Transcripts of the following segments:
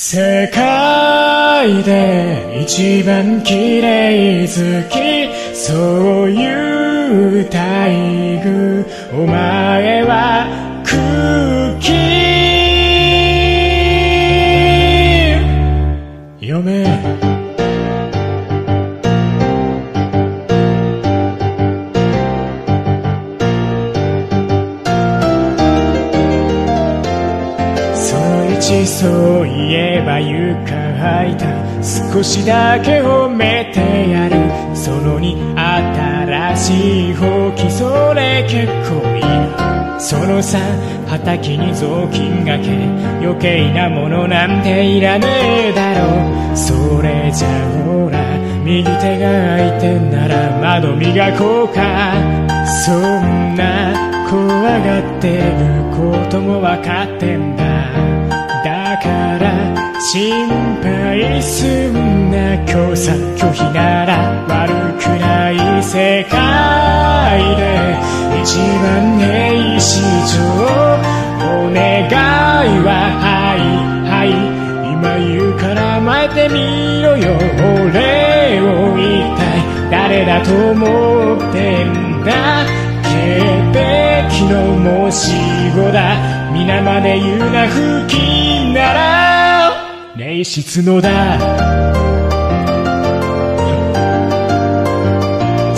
世界で一番綺麗好き。そういう待遇。お前は空気。読めそういえば床履いた。少しだけ褒めてやる。その2新しいほうきそれ結構いい。その3畑に雑巾がけ。余計なものなんていらねえだろう。それじゃほら右手が空いてんなら窓磨こうか。そんな怖がってることも分かってんだ。心配すんな今日さ拒否なら悪くない世界で一番ね市場お願いははいはい今言うから待ってみろよ。俺を言いたい。誰だと思ってんだ。潔癖の申し子だ。皆まで言うな不気なら。霊質のだ。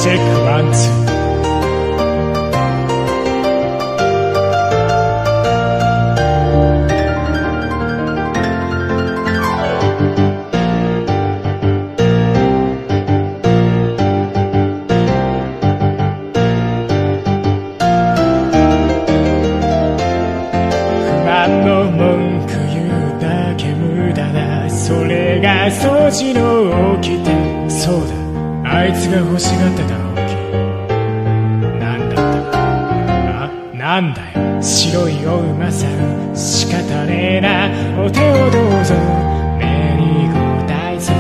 チェックワンツー。そ掃除の掟そうだあいつが欲しがってたほうきなんだったあなんだよ白いお馬さん仕方ねえなお手をどうぞメリーゴーダイズ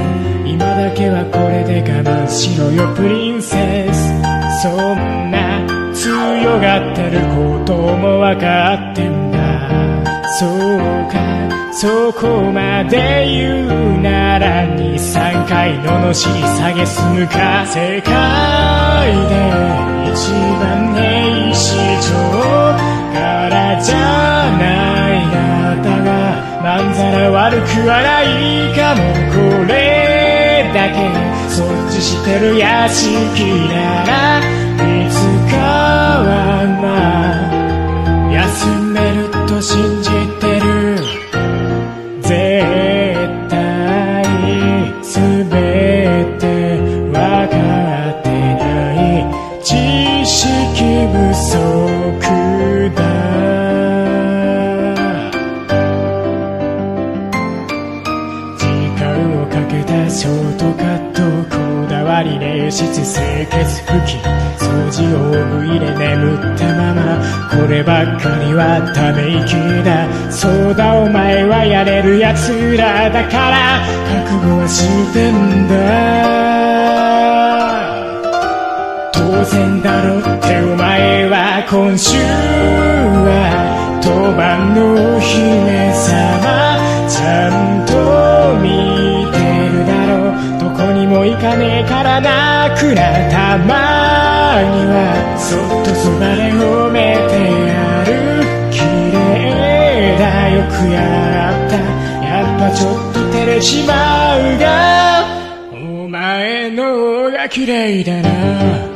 今だけはこれで我慢しろよプリンセスそんな強がってることも分かってんだそうかそこまで言うなら23回ののしり下げすむか世界で一番ね市場からじゃないあたがまんざら悪くはないかもこれだけそっちしてる屋敷ならいつかはまあ休めるとショートカットこだわり冷湿清潔拭き掃除を入れ眠ったままこればっかりはため息だ。そうだお前はやれるやつらだから覚悟はしてんだ。当然だろってお前は今週は当番のお姫様。からなくなたまにはそっとそばで褒めてやる綺麗だよくやった。やっぱちょっと照れちまうがお前の方が綺麗だな。